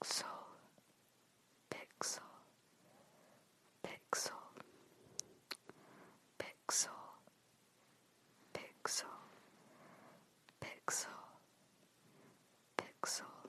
pixel, pixel, pixel, pixel, pixel, pixel.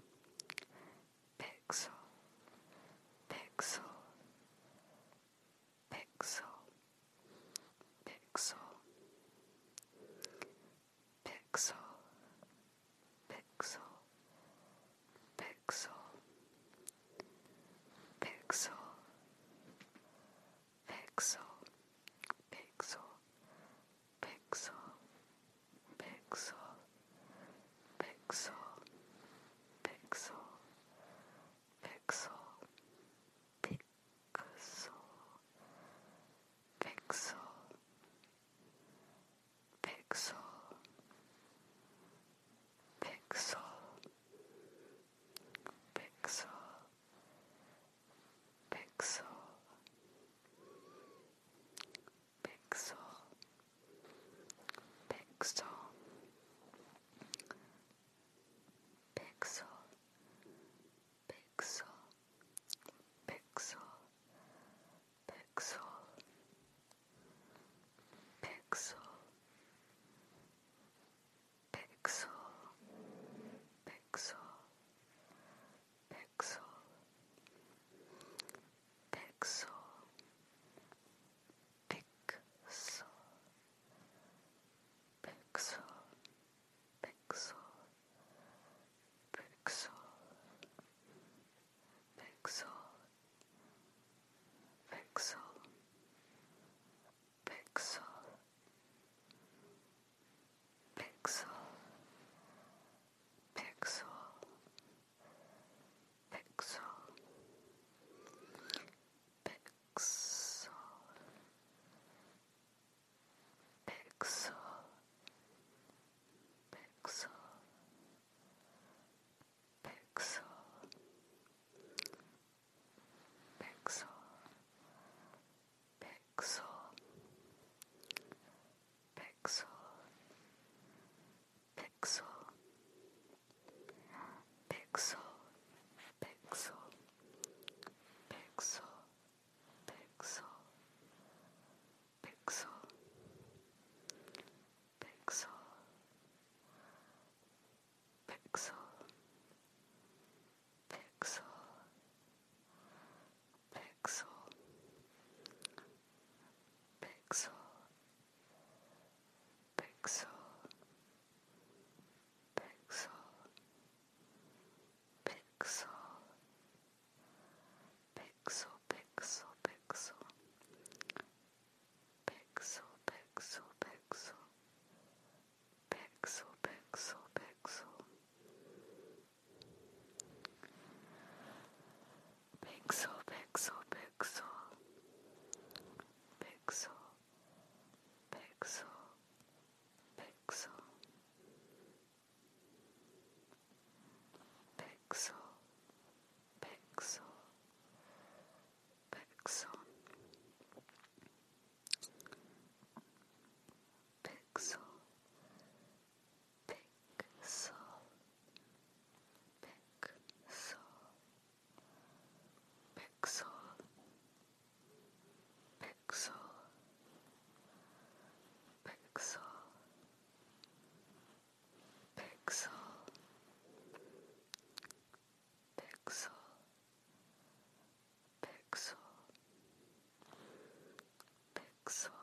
pixel, pixel, pixel,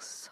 relax.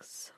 relax.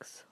Thanks.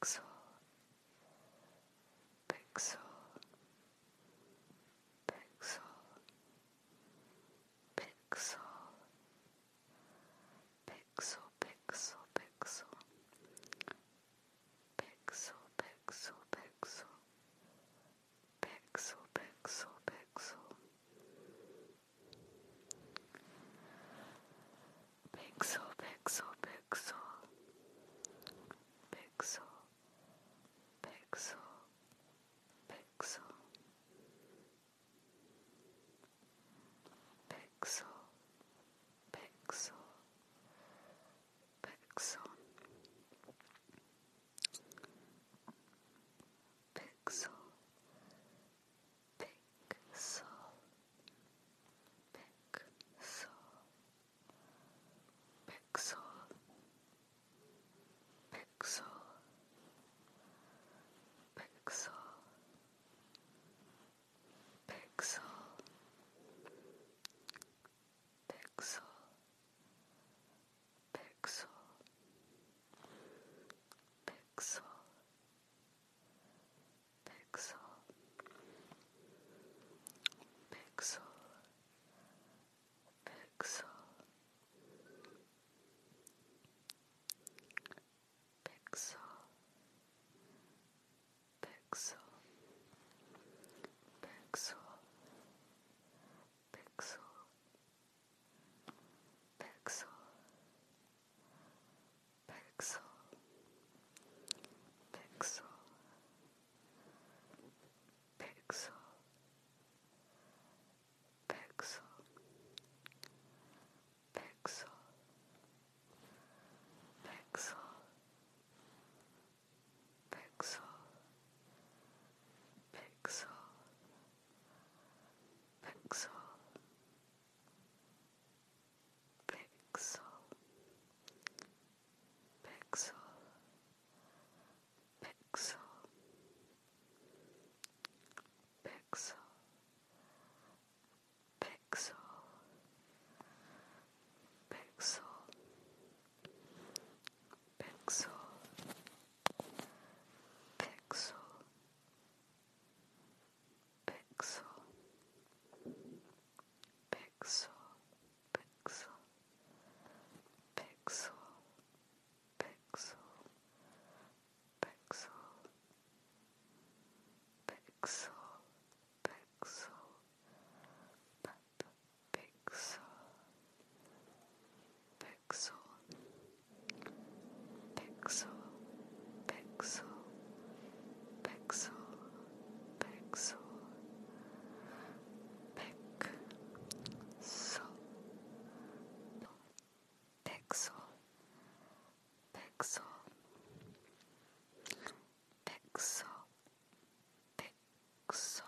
relax. 없어.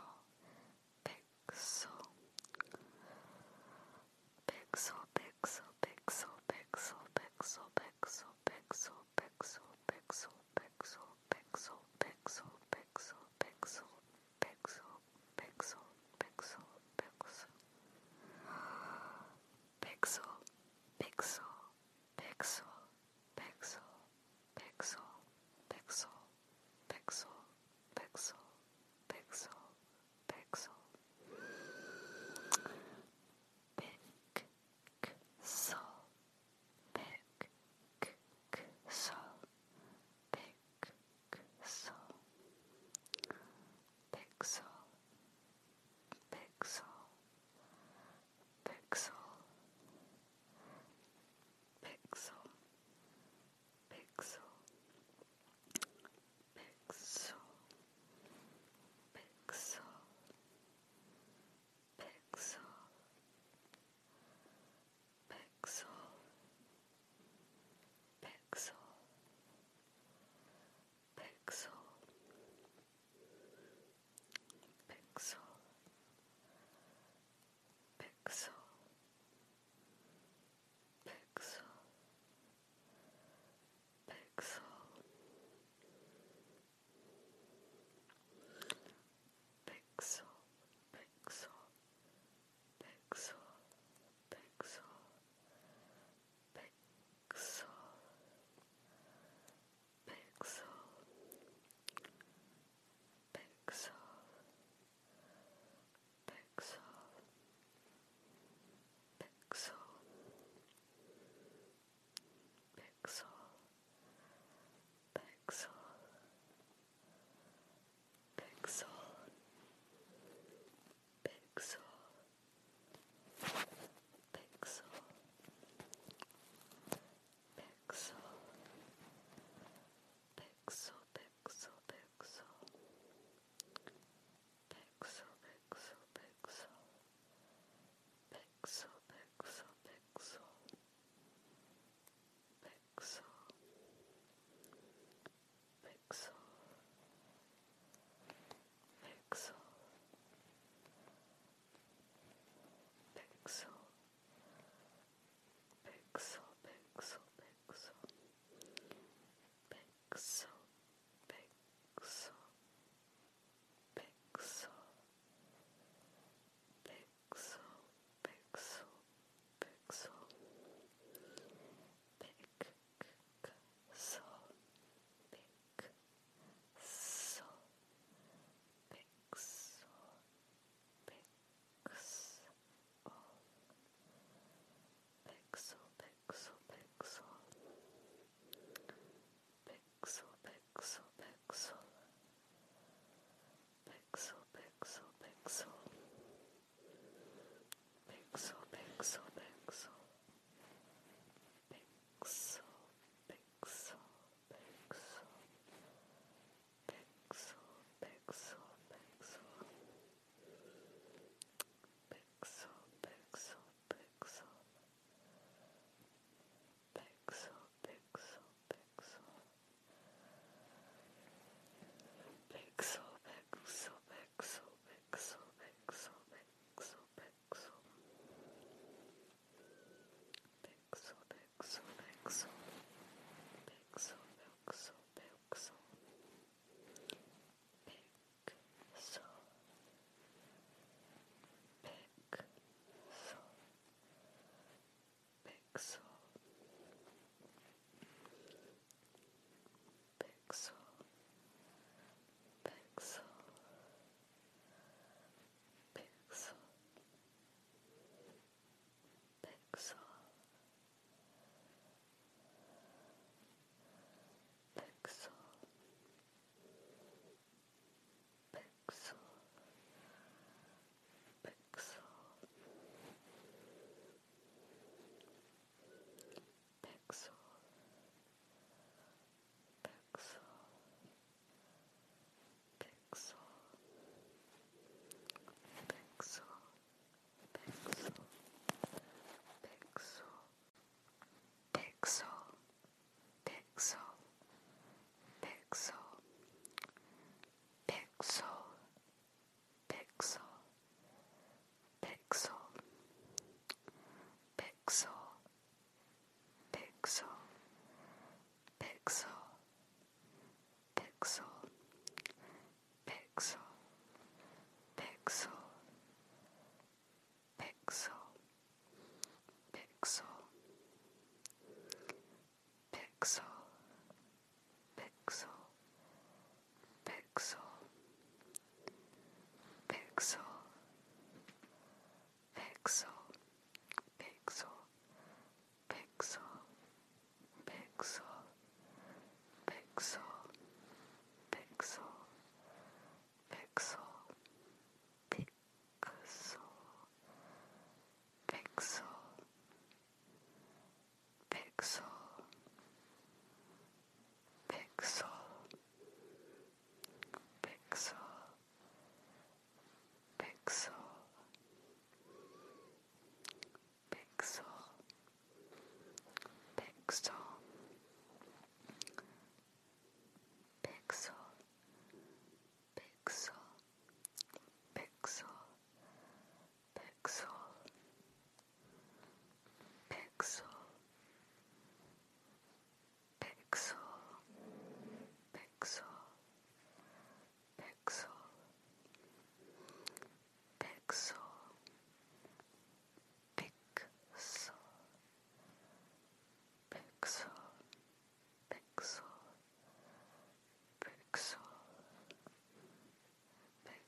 relax.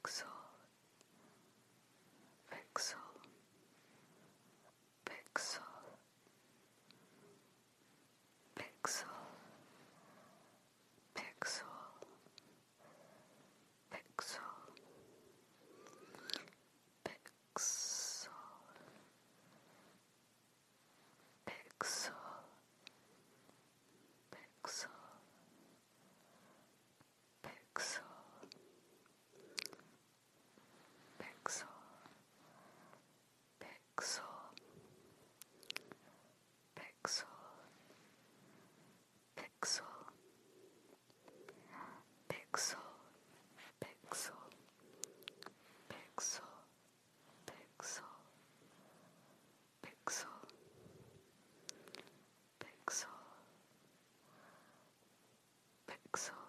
relax. relax.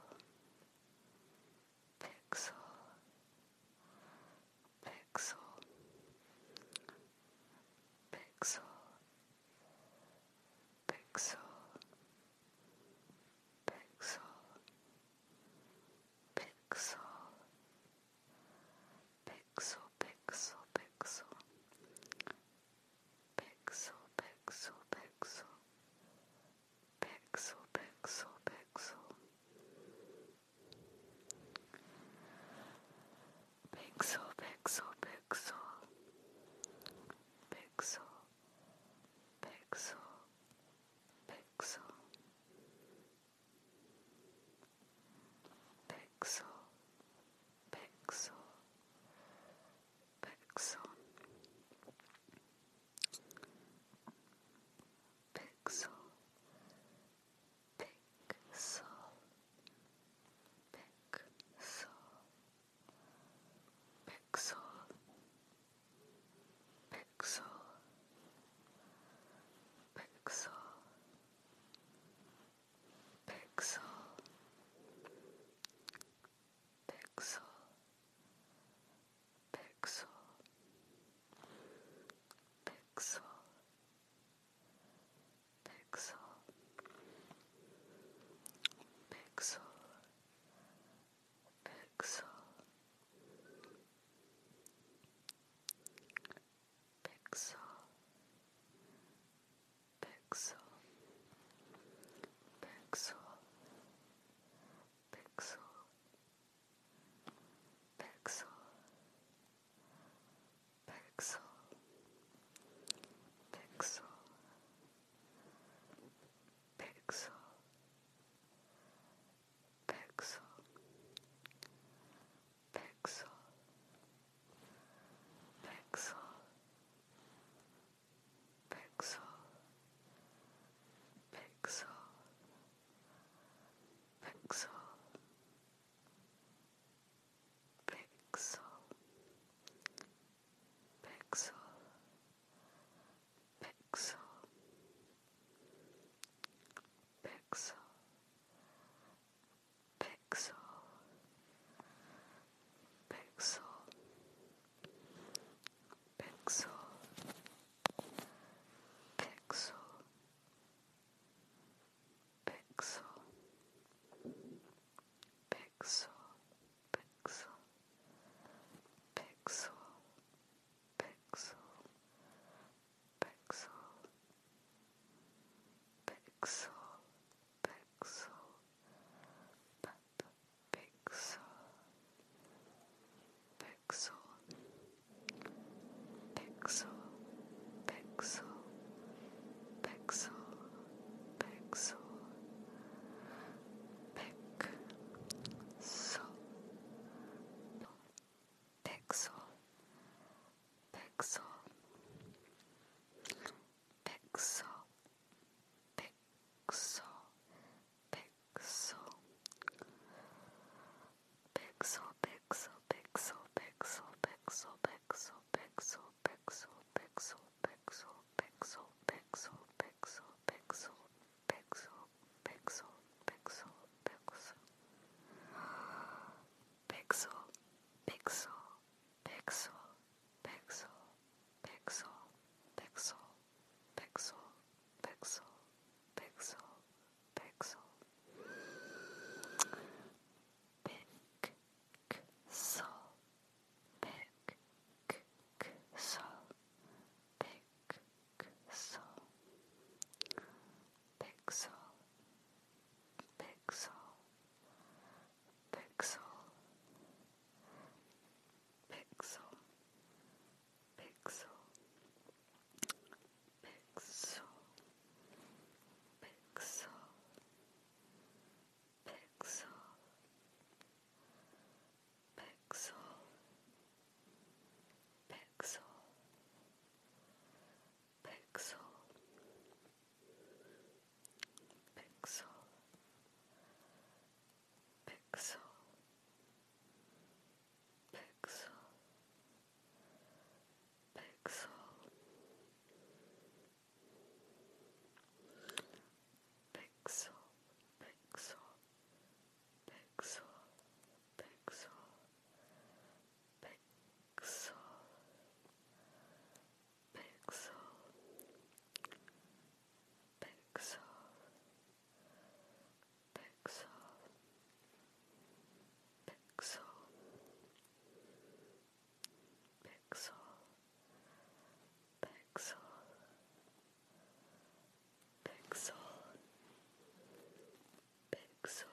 So. relax. relax. relax.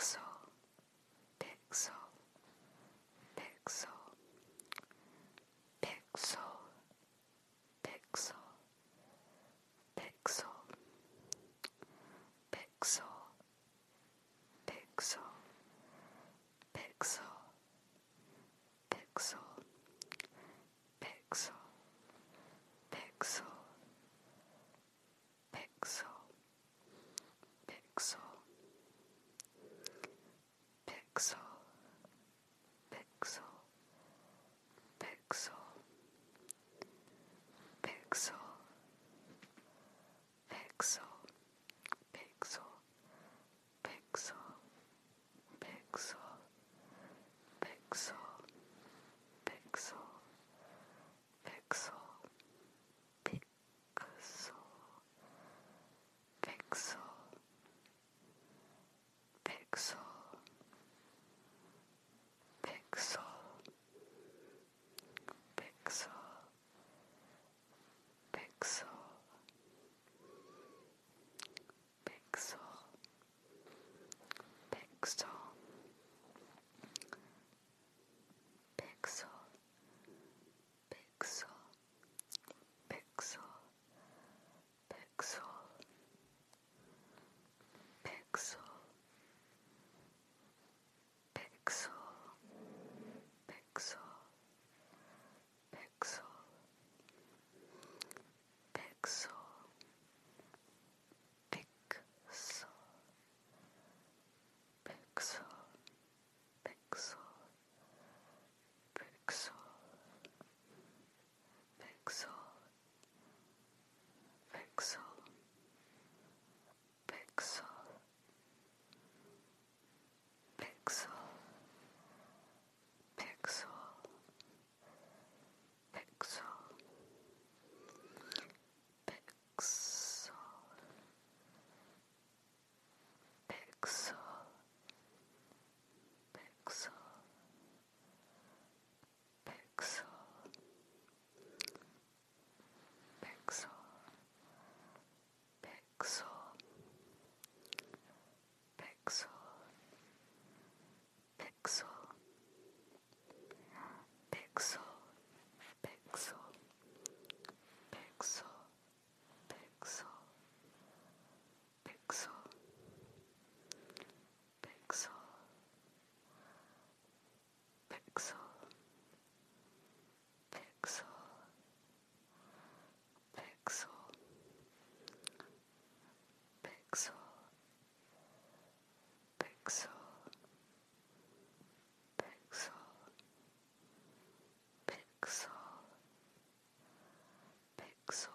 Exhale. Pixel, pixel,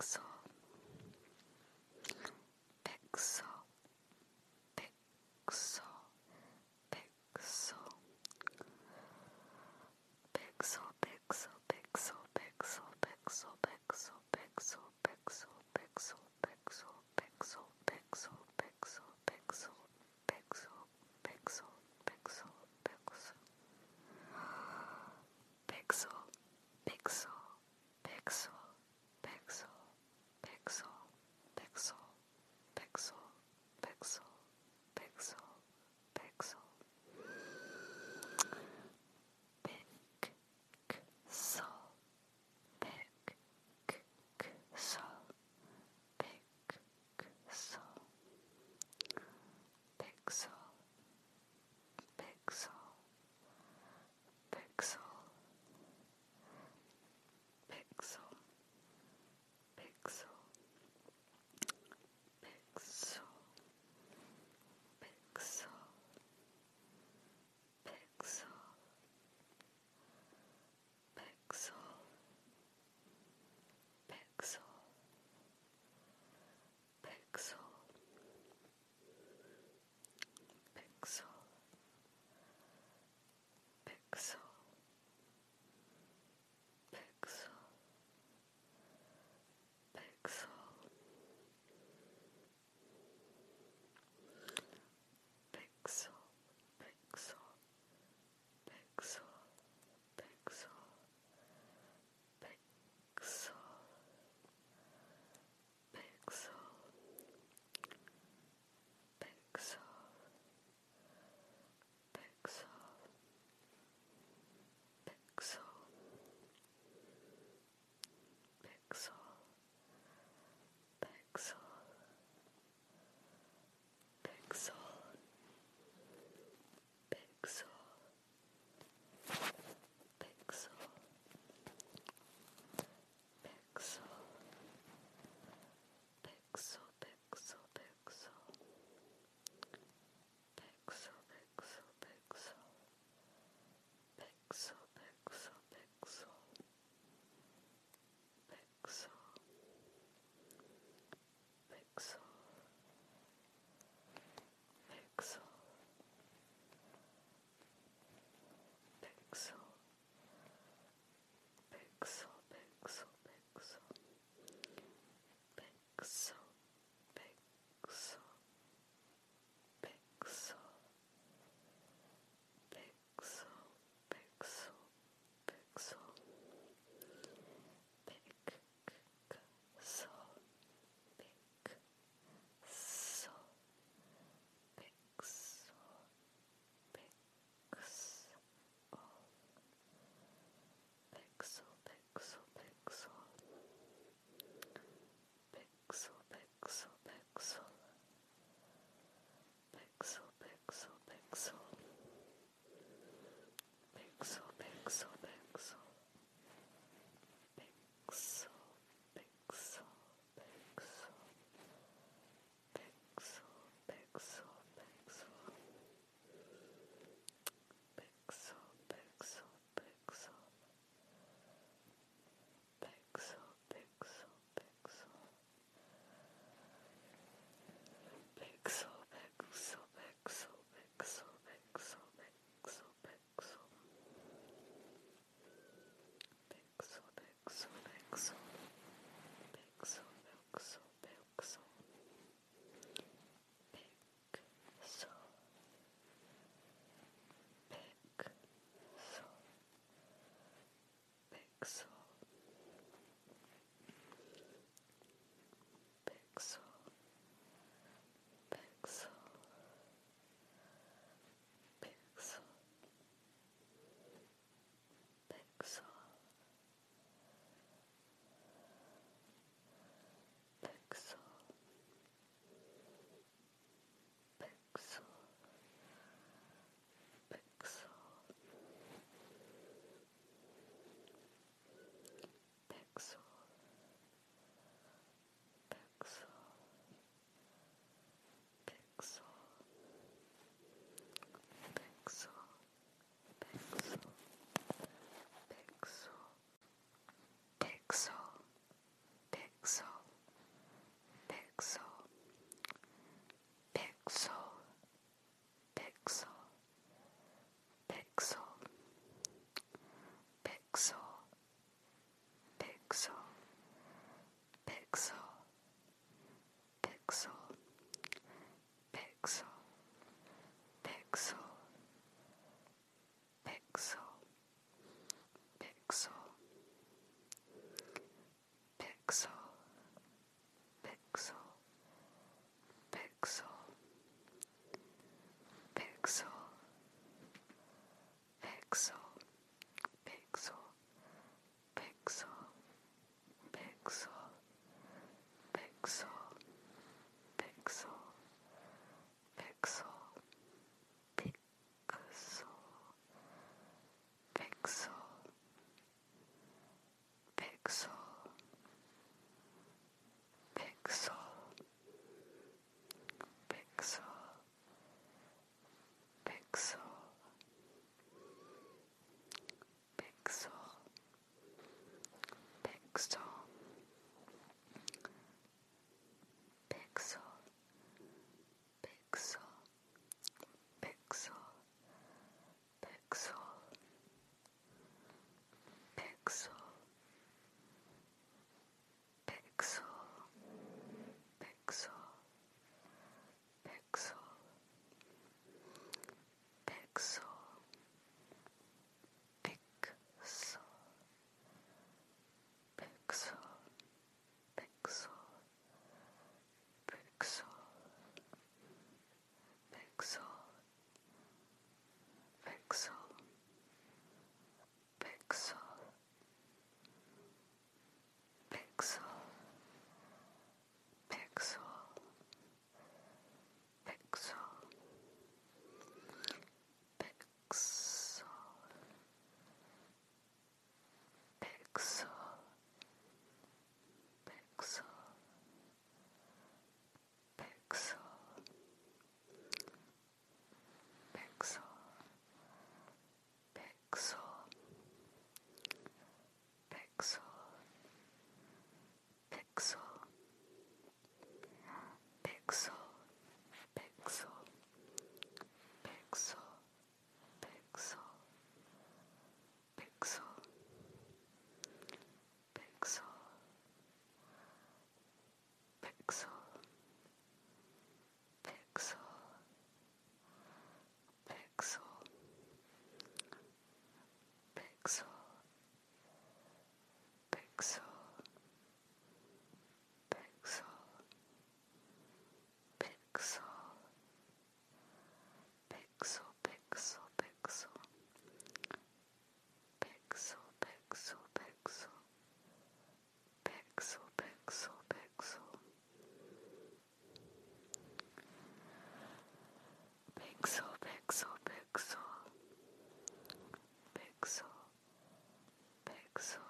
Excellent. Thanks. pixel, pixel, pixel, pixel, pixel, pixel, pixel, pixel, pixel, pixel, pixel, pixel pixel, pixel, pixel, pixel, pixel, pixel, pixel, pixel, pixel, pixel, pixel, pixel. relax.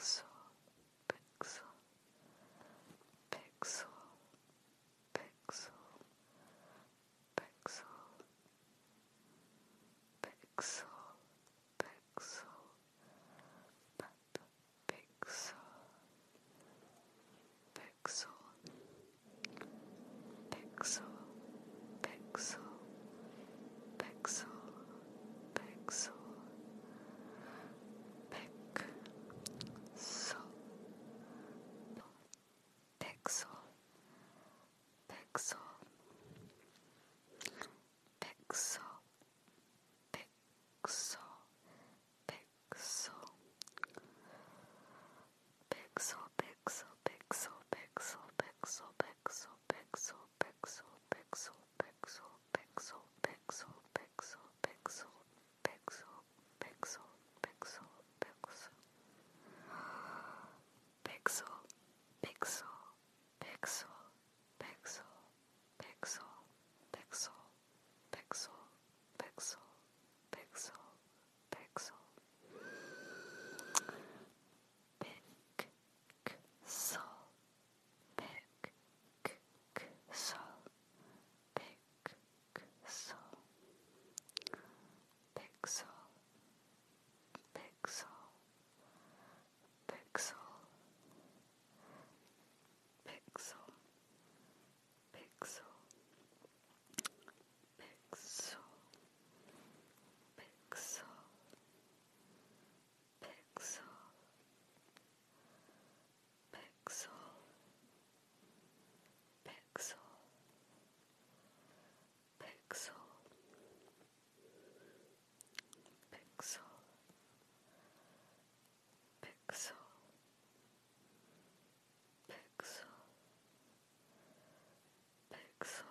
relax. relax.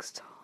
next time.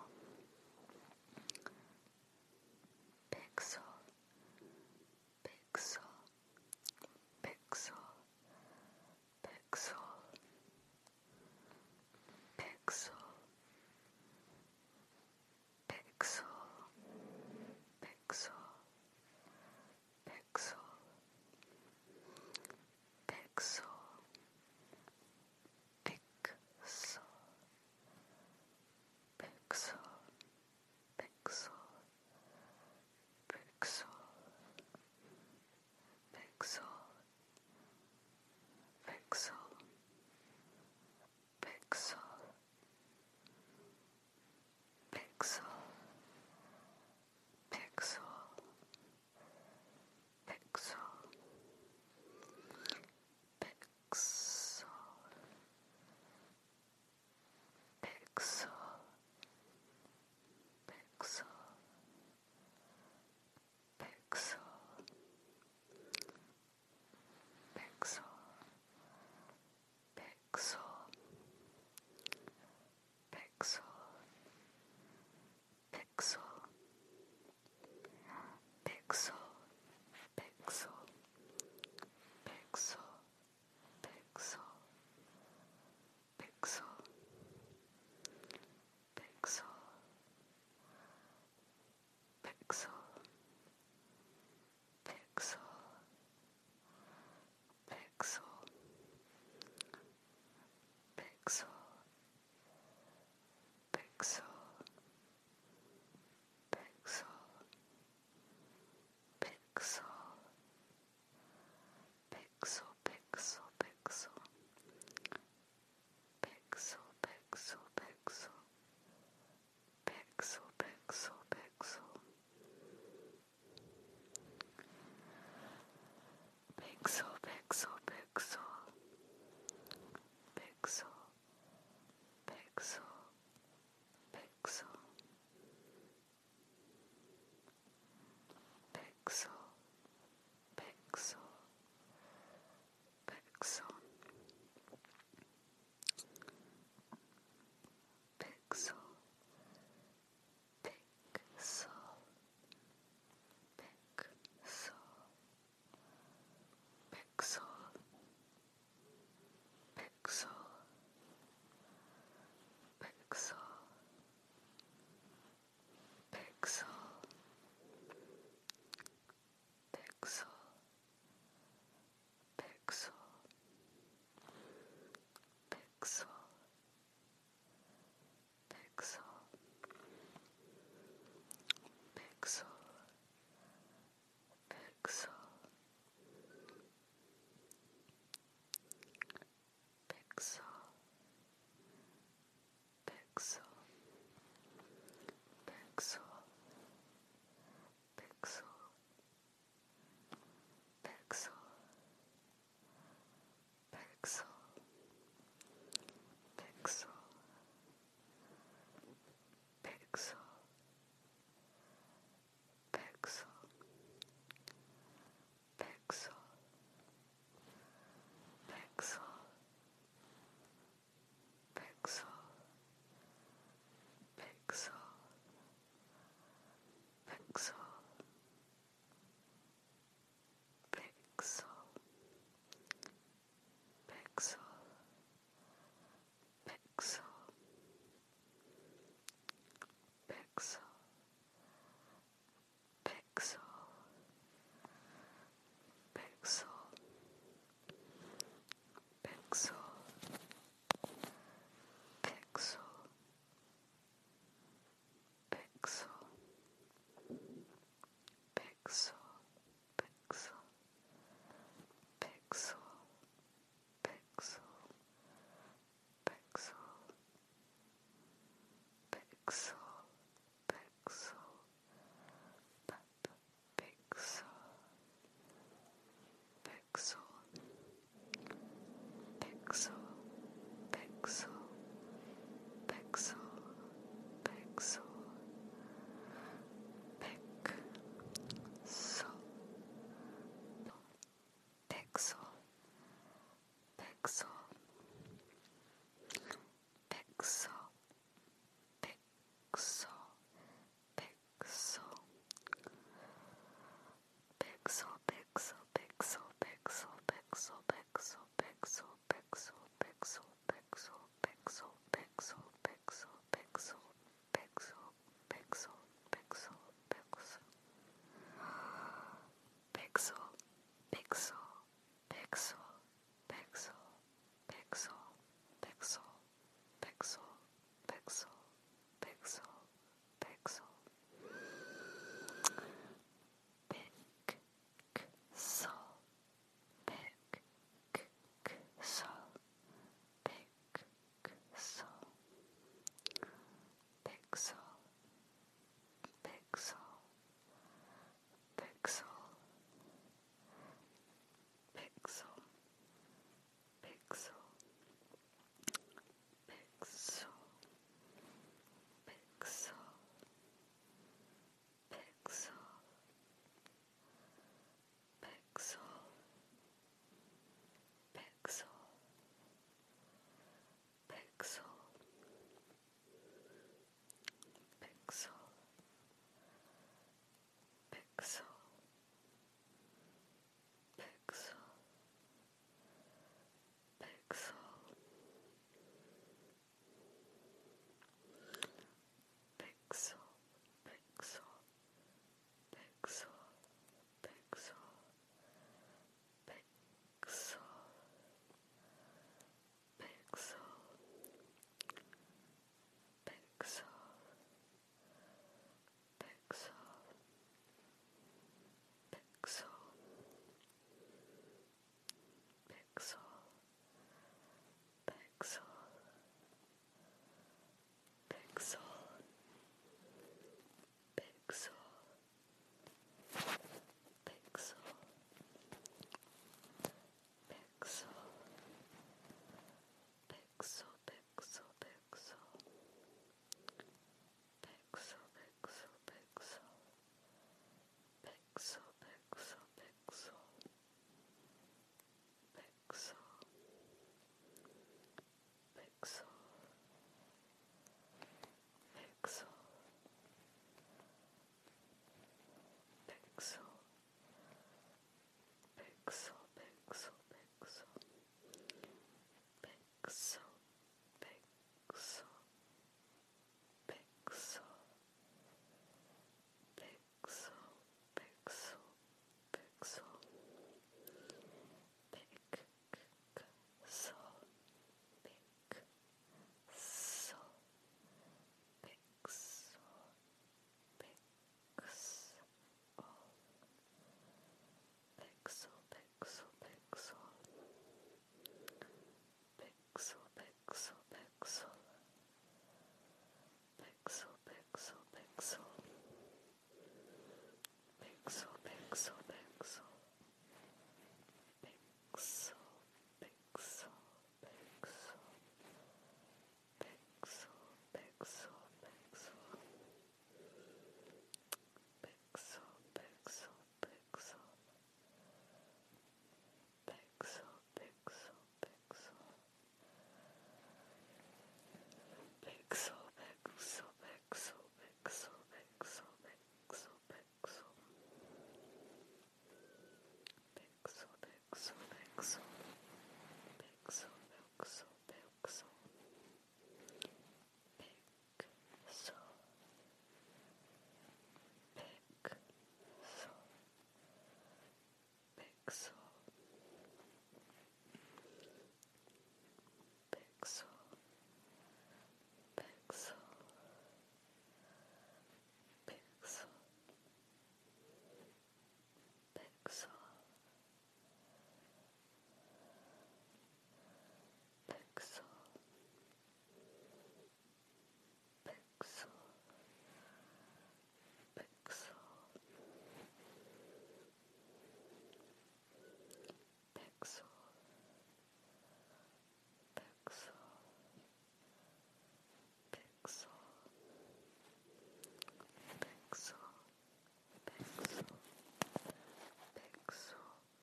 Thanks.